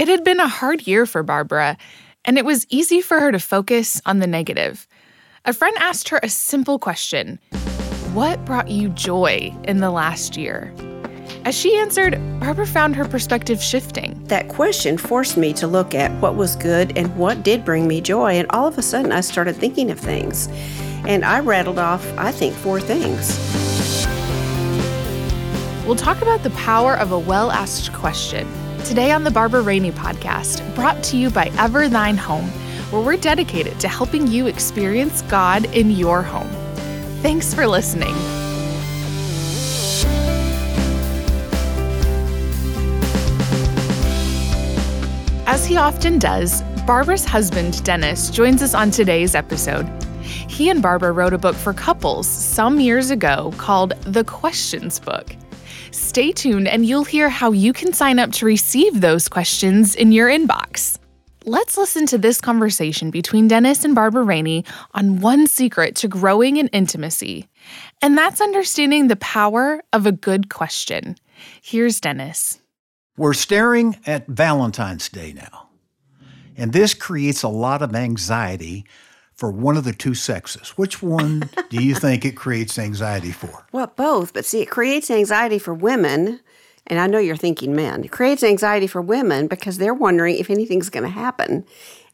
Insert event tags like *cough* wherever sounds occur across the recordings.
It had been a hard year for Barbara, and it was easy for her to focus on the negative. A friend asked her a simple question What brought you joy in the last year? As she answered, Barbara found her perspective shifting. That question forced me to look at what was good and what did bring me joy, and all of a sudden I started thinking of things. And I rattled off, I think, four things. We'll talk about the power of a well asked question today on the Barbara Rainey podcast, brought to you by Ever Thine Home, where we're dedicated to helping you experience God in your home. Thanks for listening. As he often does, Barbara's husband, Dennis, joins us on today's episode. He and Barbara wrote a book for couples some years ago called The Questions Book. Stay tuned and you'll hear how you can sign up to receive those questions in your inbox. Let's listen to this conversation between Dennis and Barbara Rainey on one secret to growing in intimacy, and that's understanding the power of a good question. Here's Dennis. We're staring at Valentine's Day now. And this creates a lot of anxiety for one of the two sexes. Which one do you *laughs* think it creates anxiety for? Well, both. But see, it creates anxiety for women. And I know you're thinking men. It creates anxiety for women because they're wondering if anything's going to happen.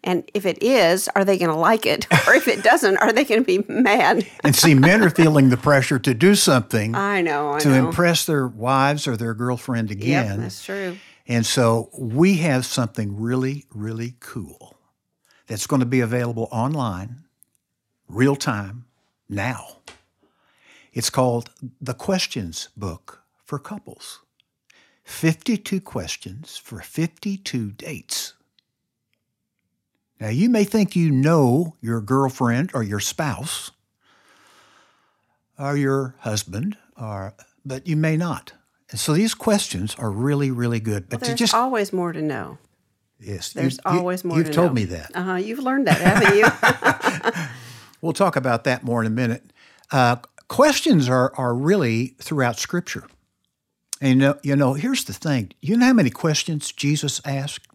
And if it is, are they going to like it? *laughs* Or if it doesn't, are they going to be mad? and see, men are feeling the pressure to do something. *laughs* I know. I to know. impress their wives or their girlfriend again. Yep, that's true. And so we have something really, really cool that's going to be available online, real time, now. It's called The Questions Book for Couples 52 questions for 52 dates. Now, you may think you know your girlfriend or your spouse or your husband, or, but you may not. And so these questions are really, really good. But There's to just always more to know. Yes, There's you- you- always more You've to told know. me that. Uh huh. You've learned that, haven't you? *laughs* *laughs* We'll talk about that more in a minute. Uh, questions are are really throughout Scripture. And you know, you know, here's the thing. You know how many questions Jesus asked?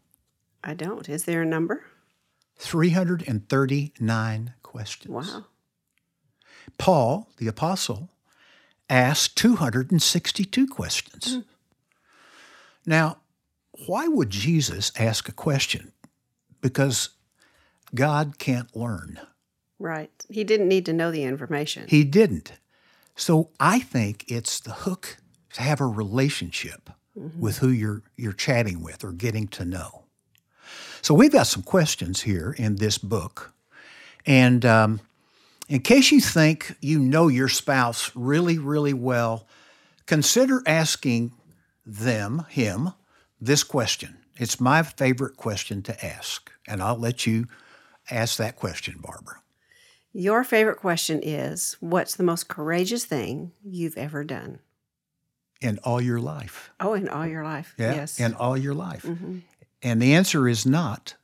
I don't. Is there a number? Three hundred and thirty-nine questions. Wow. Paul, the apostle, asked 262 questions. Now, why would Jesus ask a question? Because God can't learn. Right. He didn't need to know the information. He didn't. So I think it's the hook to have a relationship with who you're you're chatting with or getting to know. So we've got some questions here in this book, and um, in case you think you know your spouse really, really well, consider asking them, him, this question. It's my favorite question to ask, and I'll let you ask that question, Barbara. Your favorite question is What's the most courageous thing you've ever done? In all your life. Oh, in all your life. Yeah, Yes. in all your life. hmm And the answer is not.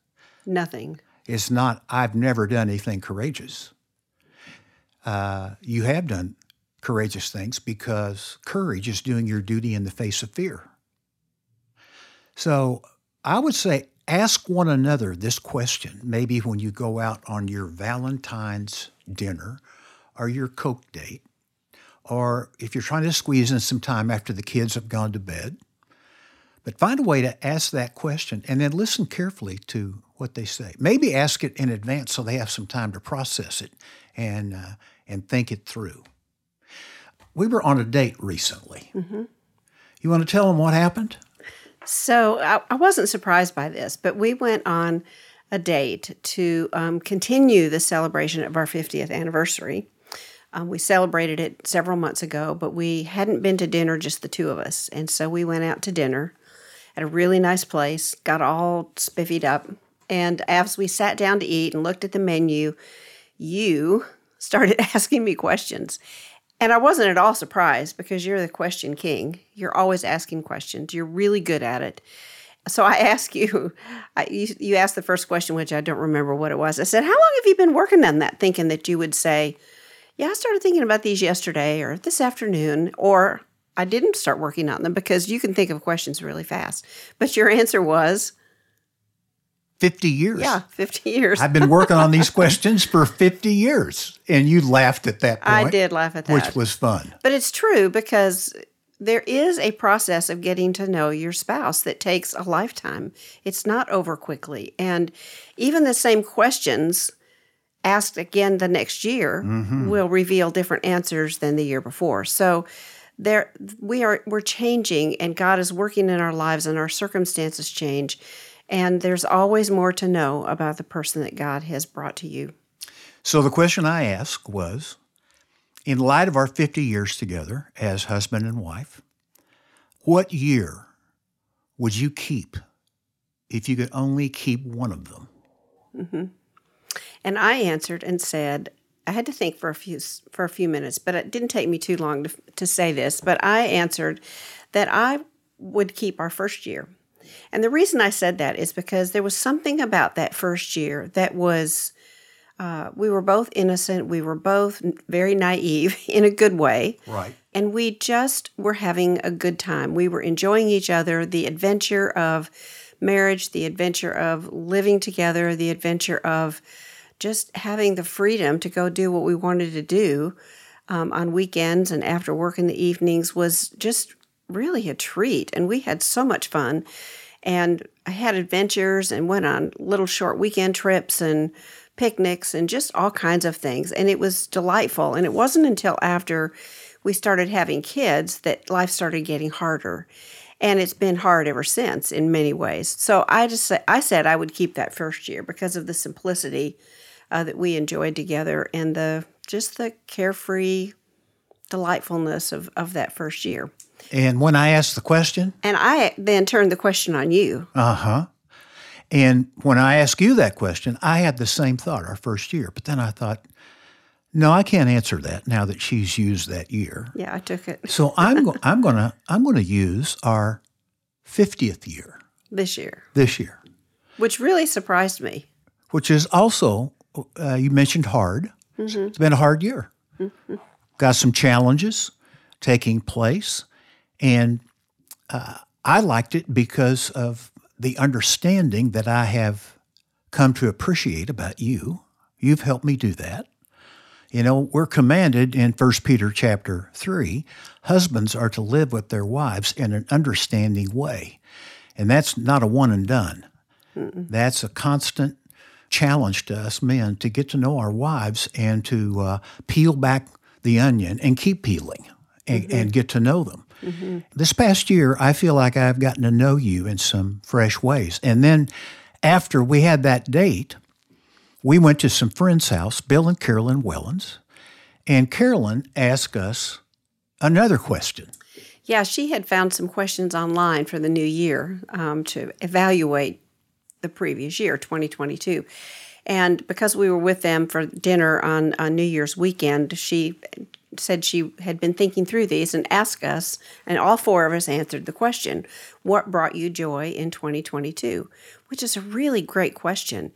Nothing. It's not, I've never done anything courageous. Uh, you have done courageous things because courage is doing your duty in the face of fear. So I would say ask one another this question, maybe when you go out on your Valentine's dinner or your Coke date, or if you're trying to squeeze in some time after the kids have gone to bed. But find a way to ask that question and then listen carefully to what they say. Maybe ask it in advance so they have some time to process it and, uh, and think it through. We were on a date recently. You want to tell them what happened? So I, I wasn't surprised by this, but we went on a date to um, continue the celebration of our 50th anniversary. Um, we celebrated it several months ago, but we hadn't been to dinner, just the two of us. And so we went out to dinner at a really nice place, got all spiffied up. And as we sat down to eat and looked at the menu, you *laughs* started asking me questions. And I wasn't at all surprised because you're the question king. You're always asking questions. You're really good at it. So I *laughs* asked you, I, you, you asked the first question, which I don't remember what it was. I said, How long have you been working on that? Thinking that you would say, Yeah, I started thinking about these yesterday or this afternoon, or I didn't start working on them because you can think of questions really fast. But your answer was, 50 years. Yeah, 50 years. I've been working on these questions for 50 years. And you laughed at that point. I did laugh at that. Which was fun. But it's true because there is a process of getting to know your spouse that takes a lifetime. It's not over quickly. And even the same questions asked again the next year Mm-hmm. will reveal different answers than the year before. So there we are we're changing and God is working in our lives and our circumstances change. And there's always more to know about the person that God has brought to you. So the question I asked was in light of our 50 years together as husband and wife, what year would you keep if you could only keep one of them? Mm-hmm. And I answered and said, I had to think for a few for a few minutes, but it didn't take me too long to, to say this. But I answered that I would keep our first year, and the reason I said that is because there was something about that first year that was. Uh, we were both innocent. We were both very naive *laughs* in a good way. Right. And we just were having a good time. We were enjoying each other, the adventure of marriage, the adventure of living together, the adventure of just having the freedom to go do what we wanted to do um, on weekends and after work in the evenings was just really a treat. And we had so much fun. And I had adventures and went on little short weekend trips and picnics and just all kinds of things. And it was delightful. And it wasn't until after we started having kids that life started getting harder. And it's been hard ever since in many ways. So I just I said I would keep that first year because of the simplicity uh, that we enjoyed together and the just the carefree delightfulness of, of that first year. And when I asked the question, And I then turned the question on you. uh huh. And when I asked you that question, I had the same thought our first year. But then I thought, no, I can't answer that now that she's used that year. Yeah, I took it So I'm go- *laughs* I'm gonna I'm gonna use our 50th year this year, this year, which really surprised me. which is also uh, you mentioned hard. It's been a hard year. Got some challenges taking place, and uh, I liked it because of the understanding that I have come to appreciate about you. You've helped me do that. You know, we're commanded in 1 Peter chapter 3, husbands are to live with their wives in an understanding way. And that's not a one and done. That's a constant challenge to us men to get to know our wives and to uh, peel back the onion and keep peeling and, and get to know them. This past year, I feel like I've gotten to know you in some fresh ways. And then after we had that date, we went to some friends' house, Bill and Carolyn Wellens, and Carolyn asked us another question. Yeah, she had found some questions online for the new year um, to evaluate the previous year, 2022. And because we were with them for dinner on, on New Year's weekend, she said she had been thinking through these and asked us, and all four of us answered the question What brought you joy in 2022? Which is a really great question.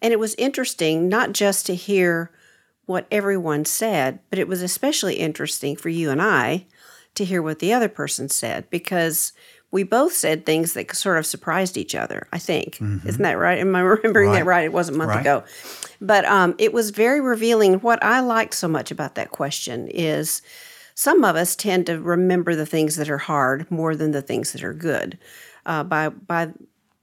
And it was interesting not just to hear what everyone said, but it was especially interesting for you and I to hear what the other person said because we both said things that sort of surprised each other, I think. Isn't that right? Am I *laughs* remembering that Right. right? It was a month Right. ago. But um, it was very revealing. What I liked so much about that question is some of us tend to remember the things that are hard more than the things that are good uh, by, by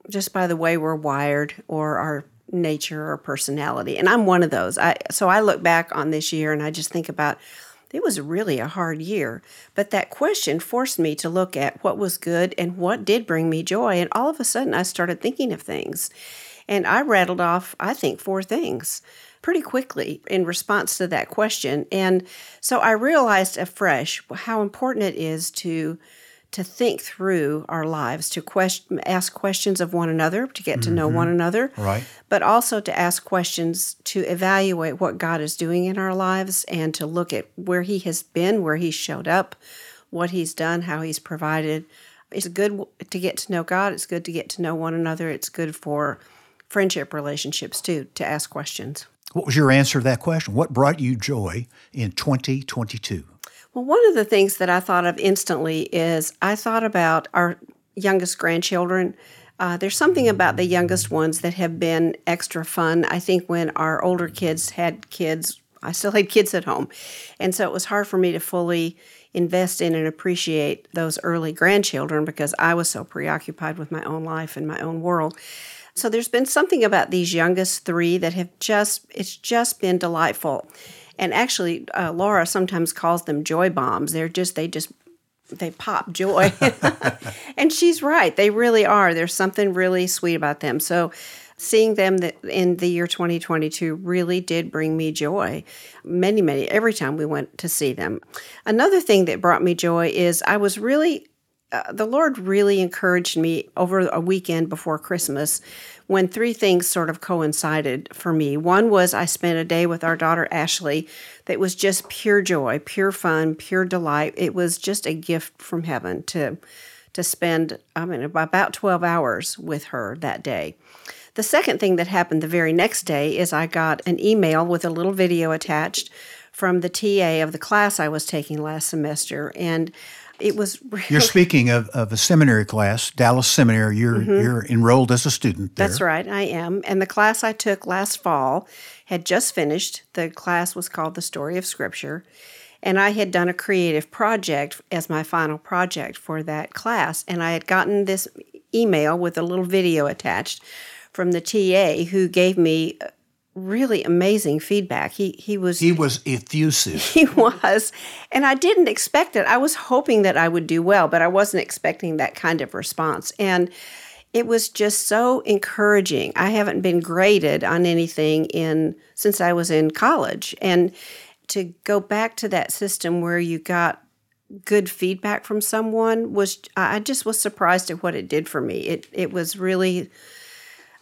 just by the way we're wired or our nature or personality. And I'm one of those. I so I look back on this year and I just think about it was really a hard year. But that question forced me to look at what was good and what did bring me joy. And all of a sudden I started thinking of things. And I rattled off, I think, four things pretty quickly in response to that question. And so I realized afresh how important it is to to think through our lives, to question, ask questions of one another, to get to know mm-hmm. one another, Right. but also to ask questions to evaluate what God is doing in our lives and to look at where He has been, where He showed up, what He's done, how He's provided. It's good to get to know God. It's good to get to know one another. It's good for friendship relationships too to ask questions. What was your answer to that question? What brought you joy in 2022? Well, one of the things that I thought of instantly is I thought about our youngest grandchildren. Uh, there's something about the youngest ones that have been extra fun. I think when our older kids had kids, I still had kids at home. And so it was hard for me to fully invest in and appreciate those early grandchildren because I was so preoccupied with my own life and my own world. So there's been something about these youngest three that have just, it's just been delightful. And actually, uh, Laura sometimes calls them joy bombs. They're just, they just they pop joy. *laughs* and she's right. They really are. There's something really sweet about them. So seeing them in the year 2022 really did bring me joy. Many, many, every time we went to see them. Another thing that brought me joy is I was really uh, the Lord really encouraged me over a weekend before Christmas when three things sort of coincided for me. One was I spent a day with our daughter Ashley that was just pure joy, pure fun, pure delight. It was just a gift from heaven to to spend I mean about 12 hours with her that day. The second thing that happened the very next day is I got an email with a little video attached from the TA of the class I was taking last semester and it was really, You're speaking of, of a seminary class, Dallas Seminary. You're mm-hmm. you're enrolled as a student there. That's right, I am. And the class I took last fall had just finished. The class was called The Story of Scripture. And I had done a creative project as my final project for that class. And I had gotten this email with a little video attached from the TA who gave me really amazing feedback. He he was he was effusive. *laughs* He was, and I didn't expect it. I was hoping that I would do well, but I wasn't expecting that kind of response. And it was just so encouraging. I haven't been graded on anything in since I was in college, and to go back to that system where you got good feedback from someone was I just was surprised at what it did for me. It it was really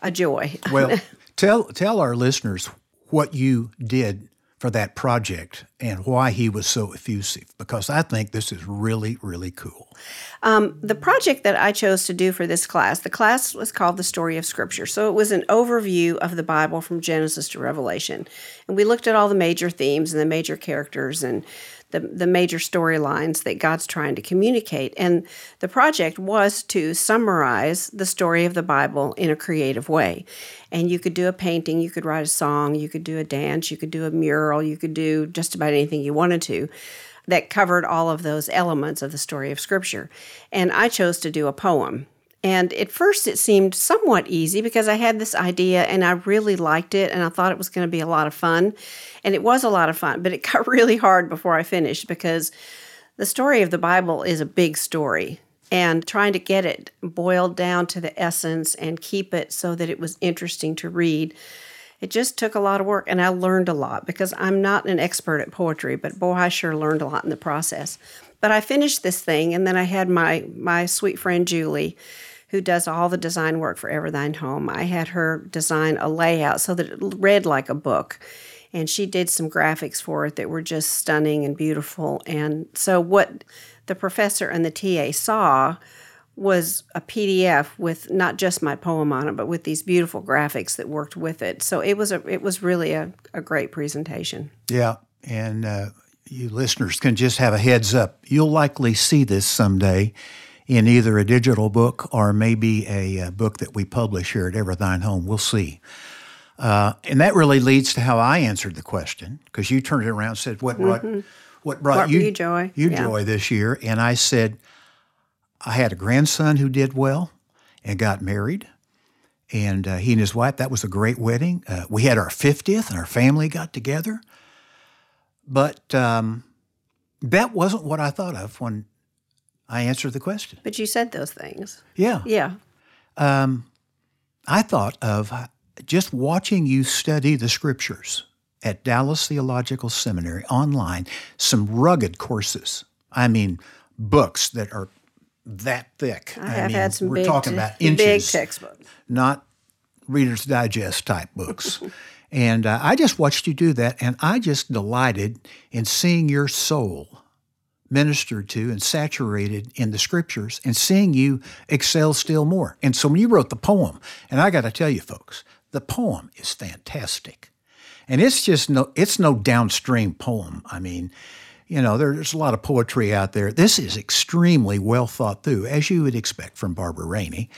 a joy. *laughs* Well, Tell tell our listeners what you did for that project and why he was so effusive because I think this is really, really cool. Um, the project that I chose to do for this class, the class was called The Story of Scripture. So it was an overview of the Bible from Genesis to Revelation. And we looked at all the major themes and the major characters and the, the major storylines that God's trying to communicate. And the project was to summarize the story of the Bible in a creative way. And you could do a painting, you could write a song, you could do a dance, you could do a mural, you could do just about anything you wanted to that covered all of those elements of the story of Scripture. And I chose to do a poem. And at first, it seemed somewhat easy because I had this idea and I really liked it and I thought it was going to be a lot of fun. And it was a lot of fun, but it *laughs* got really hard before I finished because the story of the Bible is a big story. And trying to get it boiled down to the essence and keep it so that it was interesting to read, it just took a lot of work. And I learned a lot because I'm not an expert at poetry, but boy, I sure learned a lot in the process. But I finished this thing, and then I had my my sweet friend Julie who does all the design work for Ever Thine Home. I had her design a layout so that it read like a book. And she did some graphics for it that were just stunning and beautiful. And so, what the professor and the TA saw was a PDF with not just my poem on it, but with these beautiful graphics that worked with it. So it was a it was really a, a great presentation. Yeah, and uh, you listeners can just have a heads up. You'll likely see this someday in either a digital book or maybe a, a book that we publish here at Ever Thine Home. We'll see. Uh, and that really leads to how I answered the question because you turned it around and said, "What brought mm-hmm. what brought what you, you joy? You yeah. joy this year?" And I said, "I had a grandson who did well and got married." And uh, he and his wife, that was a great wedding. Uh, we had our 50th and our family got together. But um, that wasn't what I thought of when I answered the question. But you said those things. Yeah. Yeah. Um, I thought of just watching you study the scriptures at Dallas Theological Seminary online, some rugged courses. I mean, books that are that thick. I, have mean, had some we're big, talking about inches, big textbooks, not Reader's Digest type books. *laughs* and uh, I just watched you do that, and I just delighted in seeing your soul ministered to and saturated in the scriptures and seeing you excel still more. And so when you wrote the poem, and I got to tell you folks, the poem is fantastic. And it's just no it's no downstream poem. I mean, you know, there's a lot of poetry out there. This is extremely well thought through, as you would expect from Barbara Rainey.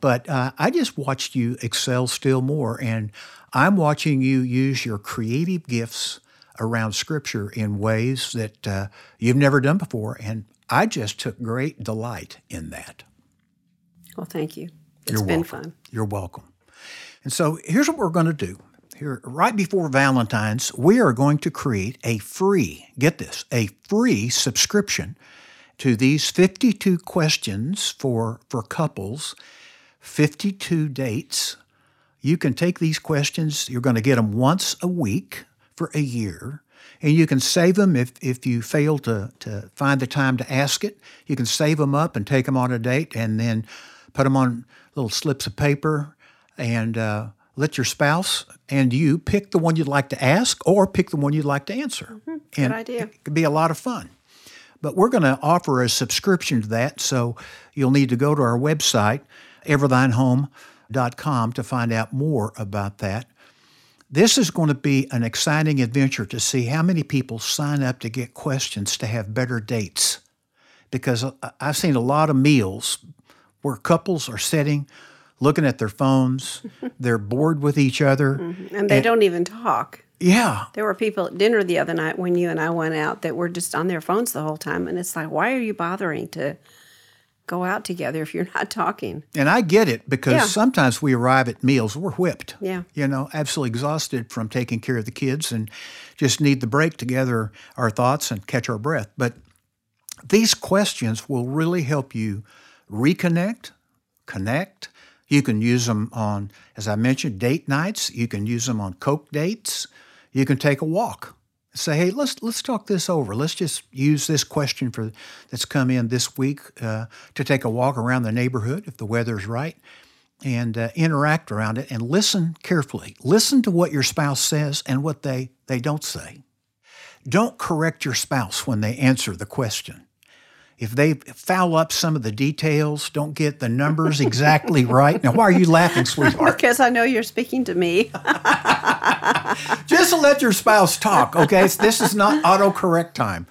But uh, I just watched you excel still more, and I'm watching you use your creative gifts around Scripture in ways that uh, you've never done before, and I just took great delight in that. Well, thank you. It's You're been welcome. fun. You're welcome. And so here's what we're going to do. Here, right before Valentine's, we are going to create a free, get this, a free subscription to these 52 questions for, for couples, 52 dates. You can take these questions, you're going to get them once a week for a year. And you can save them if, if you fail to, to find the time to ask it. You can save them up and take them on a date and then put them on little slips of paper and uh, let your spouse and you pick the one you'd like to ask or pick the one you'd like to answer. Good and idea. It could be a lot of fun. But we're going to offer a subscription to that, so you'll need to go to our website, everthinehome.com, to find out more about that. This is going to be an exciting adventure to see how many people sign up to get questions to have better dates. Because I- I've seen a lot of meals where couples are sitting, looking at their phones, *laughs* they're bored with each other. Mm-hmm. And they don't even talk. Yeah, There were people at dinner the other night when you and I went out that were just on their phones the whole time. And it's like, why are you bothering to go out together if you're *laughs* not talking? And I get it because Yeah. sometimes we arrive at meals, we're whipped. Yeah. You know, absolutely exhausted from taking care of the kids and just need the break to gather our thoughts and catch our breath. But these questions will really help you reconnect, connect. You can use them on, as I mentioned, date nights. You can use them on Coke dates. You can take a walk. Say, hey, let's let's talk this over. Let's just use this question for that's come in this week uh, to take a walk around the neighborhood if the weather's right, and uh, interact around it and listen carefully. Listen to what your spouse says and what they they don't say. Don't correct your spouse when they answer the question. If they foul up some of the details, don't get the numbers exactly right. Now, why are you laughing, sweetheart? Because I know you're speaking to me. *laughs* Just let your spouse talk, okay? This is not autocorrect time.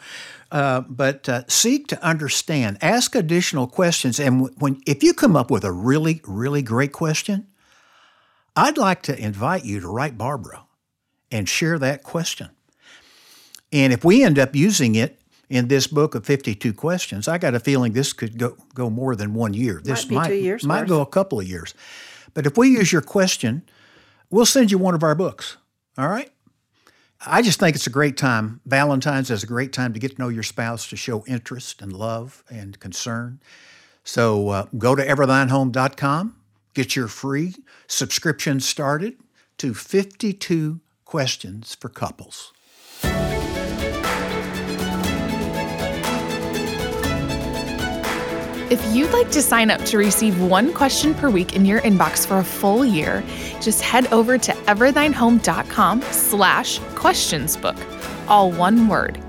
Uh, but uh, seek to understand. Ask additional questions, and when if you come up with a really, really great question, I'd like to invite you to write Barbara and share that question. And if we end up using it in this book of 52 questions, I got a feeling this could go, go more than one year. This be two years might go a couple of years. But if we use your question, we'll send you one of our books. All right? I just think it's a great time. Valentine's is a great time to get to know your spouse, to show interest and love and concern. So uh, go to everthinehome.com, get your free subscription started to 52 questions for couples. If you'd like to sign up to receive one question per week in your inbox for a full year, just head over to everthinehome.com slash questionsbook, all one word.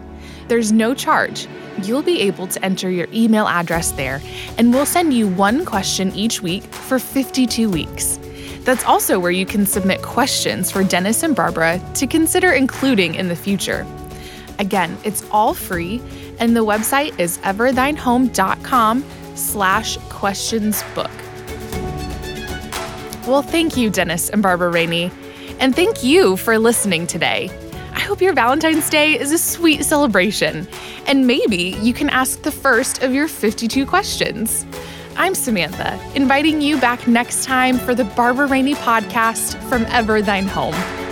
There's no charge. You'll be able to enter your email address there, and we'll send you one question each week for 52 weeks. That's also where you can submit questions for Dennis and Barbara to consider including in the future. Again, it's all free, and the website is everthinehome.com slash questions book. Well, thank you, Dennis and Barbara Rainey. And thank you for listening today. I hope your Valentine's Day is a sweet celebration, and maybe you can ask the first of your 52 questions. I'm Samantha, inviting you back next time for the Barbara Rainey podcast from Ever Thine Home.